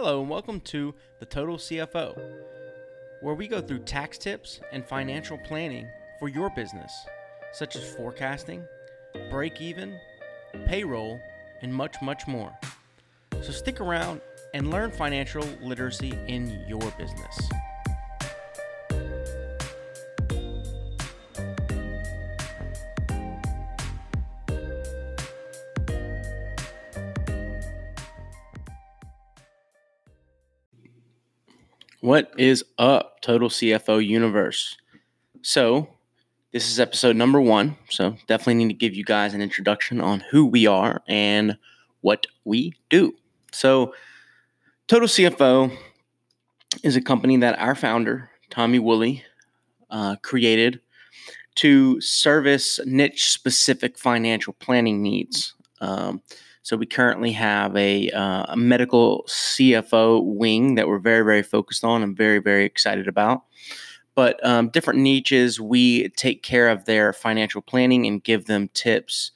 Hello, and welcome to the Total CFO, where we go through tax tips and financial planning for your business, such as forecasting, break even, payroll, and much, much more. So stick around and learn financial literacy in your business. What is up, Total CFO Universe? So, this is episode number one. So, definitely need to give you guys an introduction on who we are and what we do. So, Total CFO is a company that our founder, Tommy Woolley, uh, created to service niche specific financial planning needs. Um, so we currently have a, uh, a, medical CFO wing that we're very, very focused on and very, very excited about. But um, different niches, we take care of their financial planning and give them tips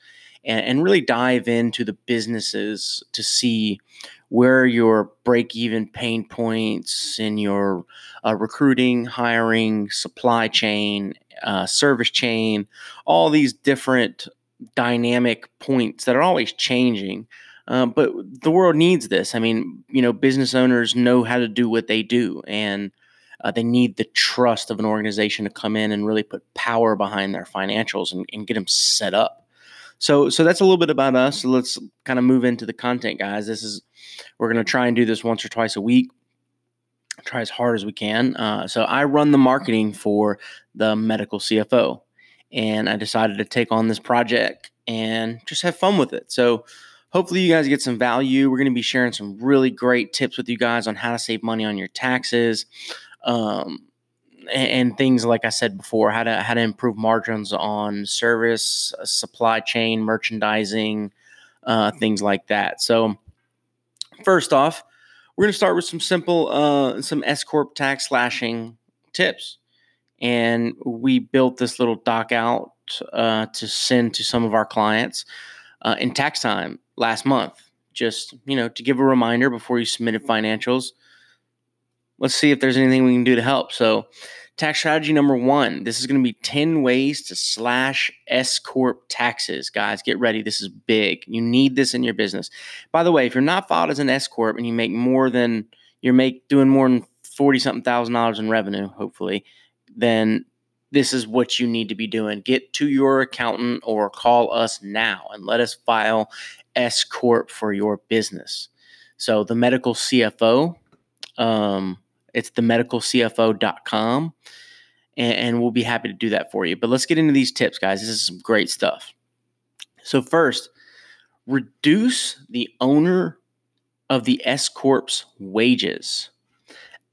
and, and really dive into the businesses to see where your break even pain points in your uh, recruiting, hiring, supply chain, uh, service chain, all these different dynamic points that are always changing. Um, but the world needs this. I mean, you know, business owners know how to do what they do, and uh, they need the trust of an organization to come in and really put power behind their financials and, and get them set up. So, so that's a little bit about us. So let's kind of move into the content, guys. This is we're going to try and do this once or twice a week. Try as hard as we can. Uh, so I run the marketing for the medical CFO and I decided to take on this project and just have fun with it. So, hopefully, you guys get some value. We're going to be sharing some really great tips with you guys on how to save money on your taxes. Um, and, things like I said before, how to how to improve margins on service, supply chain, merchandising, uh, things like that. So, first off, we're going to start with some simple uh, some S corp tax slashing tips and we built this little doc out uh, to send to some of our clients uh, in tax time last month. Just you know, to give a reminder before you submitted financials. Let's see if there's anything we can do to help. So, tax strategy number one. This is going to be ten ways to slash S corp taxes, guys. Get ready. This is big. You need this in your business. By the way, if you're not filed as an S corp and you make more than you're make doing more than forty something thousand dollars in revenue, hopefully then this is what you need to be doing. Get to your accountant or call us now and let us file S Corp for your business. So the medical CFO, um, it's the medicalcfo.com and, and we'll be happy to do that for you. But let's get into these tips, guys. This is some great stuff. So first, reduce the owner of the S Corp's wages.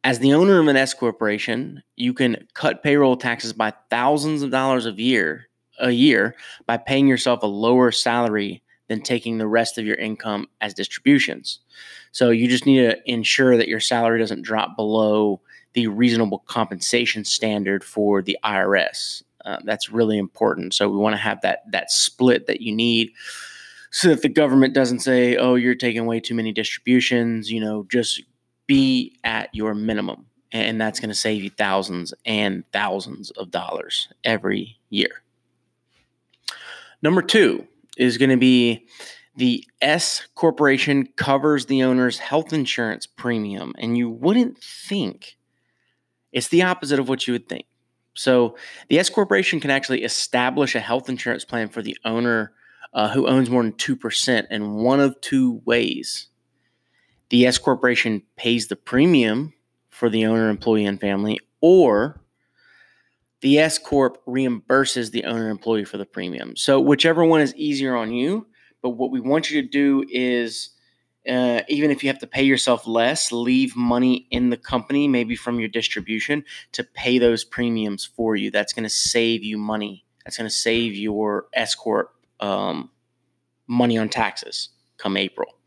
As the owner of an S corporation, you can cut payroll taxes by thousands of dollars a year a year by paying yourself a lower salary than taking the rest of your income as distributions. So you just need to ensure that your salary doesn't drop below the reasonable compensation standard for the IRS. Uh, that's really important. So we want to have that that split that you need so that the government doesn't say, "Oh, you're taking way too many distributions." You know, just be at your minimum. And that's going to save you thousands and thousands of dollars every year. Number two is going to be the S corporation covers the owner's health insurance premium. And you wouldn't think it's the opposite of what you would think. So the S corporation can actually establish a health insurance plan for the owner uh, who owns more than 2% in one of two ways the S corporation pays the premium for the owner, employee, and family, or the S corp reimburses the owner employee for the premium. So whichever one is easier on you. But what we want you to do is, uh, even if you have to pay yourself less, leave money in the company, maybe from your distribution, to pay those premiums for you. That's going to save you money. That's going to save your S corp um, money on taxes come April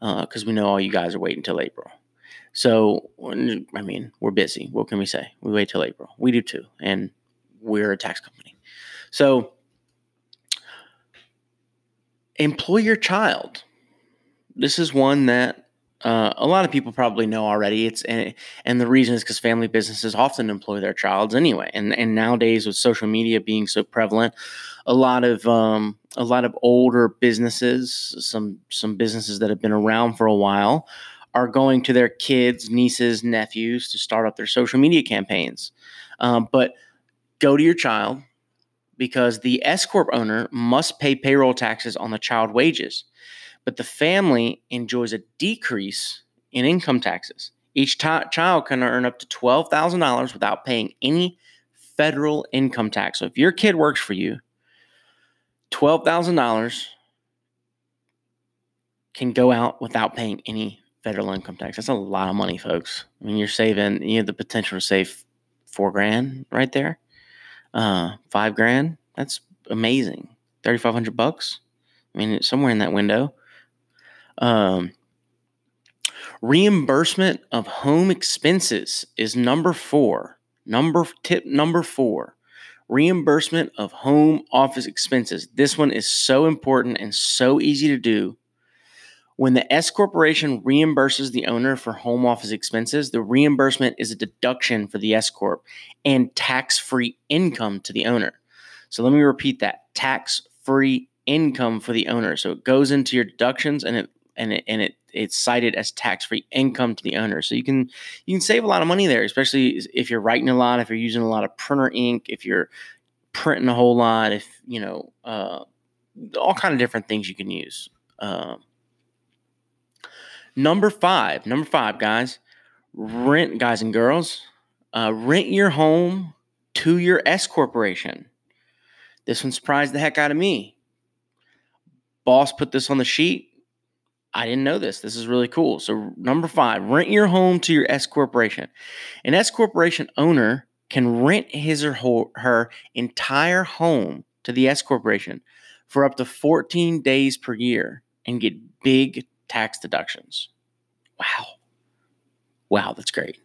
because uh, we know all you guys are waiting till April. So, I mean, we're busy. What can we say? We wait till April. We do too. And we're a tax company. So, employ your child. This is one that uh, a lot of people probably know already. It's and, and the reason is because family businesses often employ their childs anyway. And and nowadays with social media being so prevalent, a lot of um, a lot of older businesses, some some businesses that have been around for a while, are going to their kids, nieces, nephews to start up their social media campaigns. Um, but go to your child because the S corp owner must pay payroll taxes on the child wages but the family enjoys a decrease in income taxes. Each t- child can earn up to $12,000 without paying any federal income tax. So if your kid works for you, $12,000 can go out without paying any federal income tax. That's a lot of money, folks. I mean, you're saving, you have the potential to save four grand right there, uh, five grand. That's amazing. 3,500 bucks. I mean, it's somewhere in that window. Um, reimbursement of home expenses is number four. Number tip number four reimbursement of home office expenses. This one is so important and so easy to do. When the S corporation reimburses the owner for home office expenses, the reimbursement is a deduction for the S corp and tax-free income to the owner. So let me repeat that. Tax-free income for the owner. So it goes into your deductions and it and it and it it's cited as tax-free income to the owner. So you can you can save a lot of money there, especially if you're writing a lot, if you're using a lot of printer ink, if you're printing a whole lot, if you know uh, all kind of different things you can use. Uh, number five, number five, guys, rent, guys and girls, uh, rent your home to your S corporation. This one surprised the heck out of me. Boss put this on the sheet I didn't know this. This is really cool. So, number five, rent your home to your S corporation. An S corporation owner can rent his or her entire home to the S corporation for up to 14 days per year and get big tax deductions. Wow. Wow, that's great.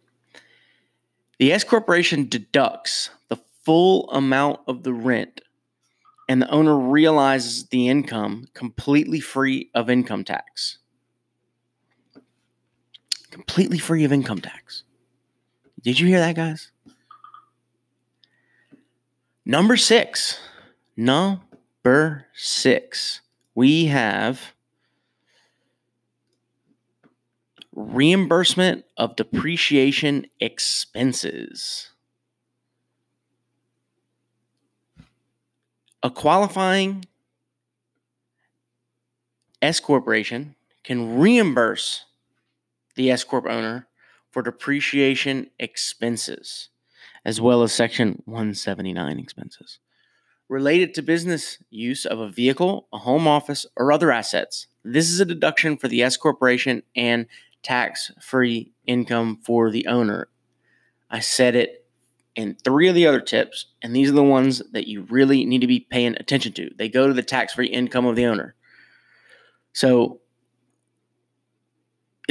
The S corporation deducts the full amount of the rent and the owner realizes the income completely free of income tax completely free of income tax. Did you hear that, guys? Number six. Number six. We have reimbursement of depreciation expenses. A qualifying S corporation can reimburse the S Corp owner for depreciation expenses, as well as Section 179 expenses related to business use of a vehicle, a home office, or other assets. This is a deduction for the S Corporation and tax free income for the owner. I said it in three of the other tips, and these are the ones that you really need to be paying attention to. They go to the tax free income of the owner. So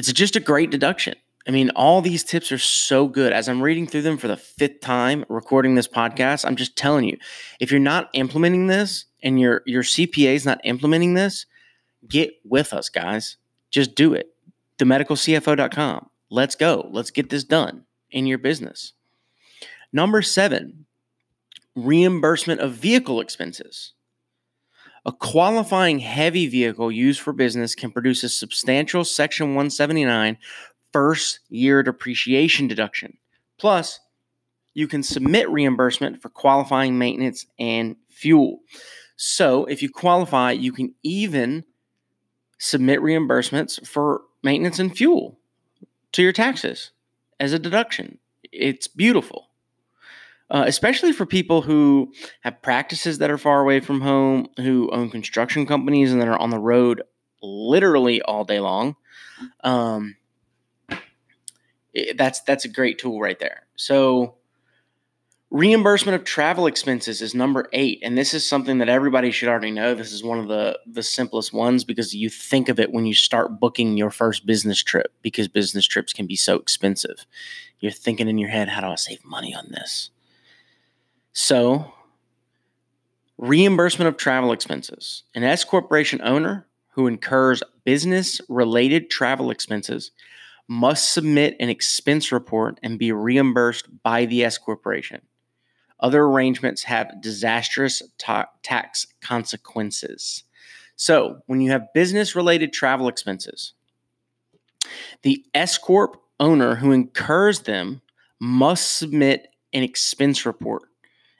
it's just a great deduction. I mean, all these tips are so good. As I'm reading through them for the fifth time recording this podcast, I'm just telling you, if you're not implementing this and your your CPA is not implementing this, get with us, guys. Just do it. TheMedicalCFO.com. Let's go. Let's get this done in your business. Number seven, reimbursement of vehicle expenses. A qualifying heavy vehicle used for business can produce a substantial Section 179 first year depreciation deduction. Plus, you can submit reimbursement for qualifying maintenance and fuel. So, if you qualify, you can even submit reimbursements for maintenance and fuel to your taxes as a deduction. It's beautiful uh, especially for people who have practices that are far away from home, who own construction companies and that are on the road literally all day long. Um, it, that's that's a great tool right there. So reimbursement of travel expenses is number eight and this is something that everybody should already know this is one of the the simplest ones because you think of it when you start booking your first business trip because business trips can be so expensive you're thinking in your head how do i save money on this so, reimbursement of travel expenses. An S corporation owner who incurs business related travel expenses must submit an expense report and be reimbursed by the S corporation. Other arrangements have disastrous ta- tax consequences. So, when you have business related travel expenses, the S Corp owner who incurs them must submit an expense report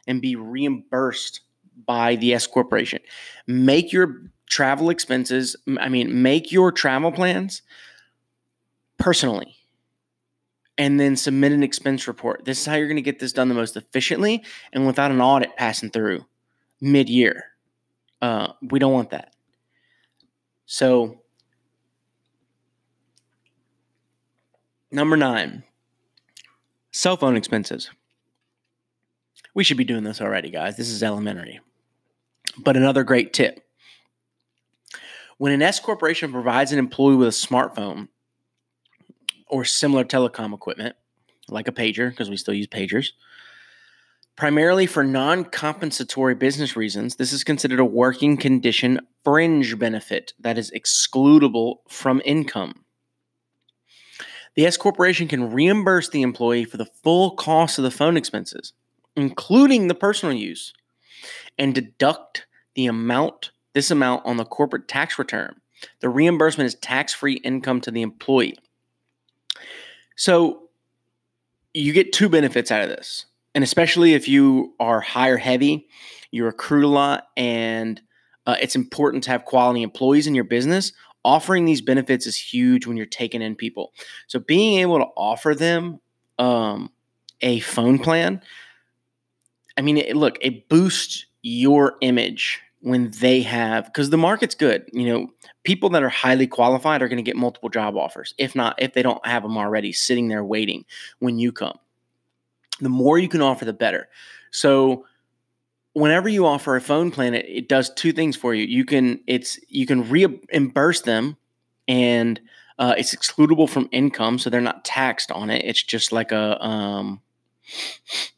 and be reimbursed by the S Corporation. Make your travel expenses, I mean, make your travel plans personally and then submit an expense report. This is how you're going to get this done the most efficiently and without an audit passing through mid year. Uh, we don't want that. So, number nine, cell phone expenses. We should be doing this already, guys. This is elementary. But another great tip when an S corporation provides an employee with a smartphone or similar telecom equipment, like a pager, because we still use pagers, primarily for non compensatory business reasons, this is considered a working condition fringe benefit that is excludable from income. The S corporation can reimburse the employee for the full cost of the phone expenses, including the personal use, and deduct the amount this amount on the corporate tax return. The reimbursement is tax-free income to the employee. So you get two benefits out of this. And especially if you are hire heavy, you recruit a lot, and uh, it's important to have quality employees in your business. Offering these benefits is huge when you're taking in people. So being able to offer them um, a phone plan, I mean, it, look, it boosts your image when they have because the market's good you know? People that are highly qualified are going to get multiple job offers if not if they don't have them already sitting there waiting when you come. The more you can offer the better. So whenever you offer a phone plan it, it does two things for you. You can it's you can reimburse them and uh, it's excludable from income so they're not taxed on it. It's just like a um,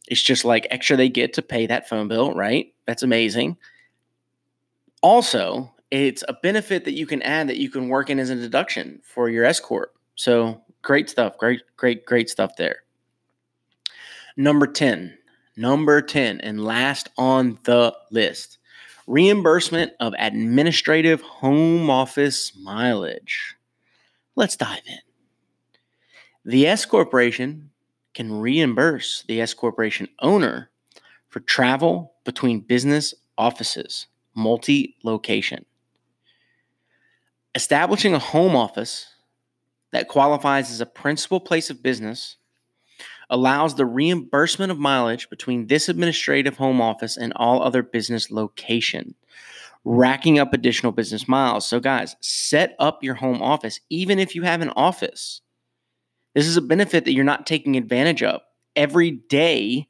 it's just like extra they get to pay that phone bill right that's amazing also, it's a benefit that you can add that you can work in as a deduction for your S corp. So great stuff, great, great, great stuff there. Number 10, number 10, and last on the list reimbursement of administrative home office mileage. Let's dive in. The S Corporation can reimburse the S Corporation owner for travel between business offices multi location. Establishing a home office that qualifies as a principal place of business allows the reimbursement of mileage between this administrative home office and all other business location, racking up additional business miles. So, guys, set up your home office, even if you have an office. This is a benefit that you're not taking advantage of. Every day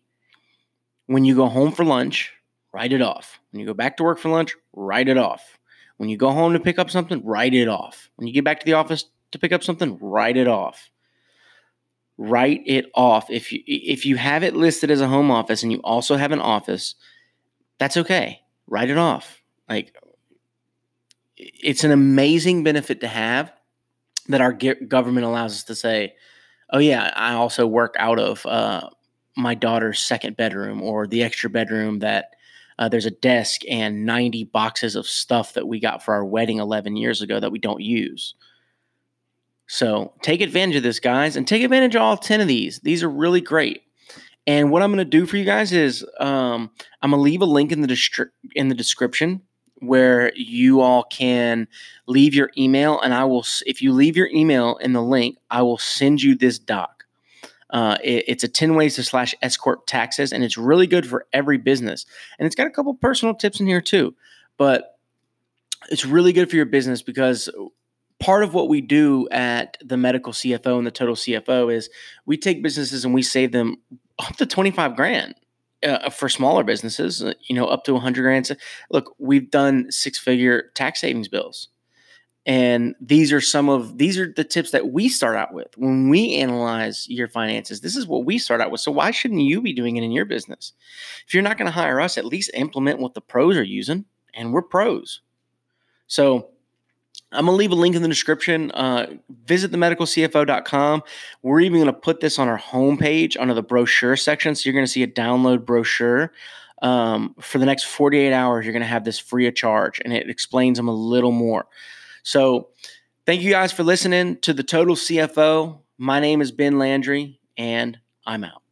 when you go home for lunch, write it off. When you go back to work for lunch, write it off. When you go home to pick up something, write it off. When you get back to the office to pick up something, write it off. Write it off. If you if you have it listed as a home office and you also have an office, that's okay. Write it off. Like it's an amazing benefit to have that our government allows us to say, "Oh yeah, I also work out of uh, my daughter's second bedroom or the extra bedroom that uh, there's a desk and 90 boxes of stuff that we got for our wedding 11 years ago that we don't use. So take advantage of this, guys, and take advantage of all 10 of these. These are really great. And what I'm going to do for you guys is um, I'm going to leave a link in the distri- in the description where you all can leave your email, and I will. If you leave your email in the link, I will send you this doc. Uh, it, it's a 10 ways to slash S Corp taxes, and it's really good for every business. And it's got a couple personal tips in here too. But it's really good for your business because part of what we do at the medical CFO and the total CFO is we take businesses and we save them up to 25 grand. Uh, for smaller businesses, uh, you know, up to 100 grand. Look, we've done six figure tax savings bills and these are some of these are the tips that we start out with when we analyze your finances. This is what we start out with. So why shouldn't you be doing it in your business? If you're not going to hire us, at least implement what the pros are using, and we're pros. So I'm going to leave a link in the description. Uh, visit themedicalcfo.com. We're even going to put this on our homepage under the brochure section. So you're going to see a download brochure. Um, for the next 48 hours, you're going to have this free of charge, and it explains them a little more. So, thank you guys for listening to the Total CFO. My name is Ben Landry, and I'm out.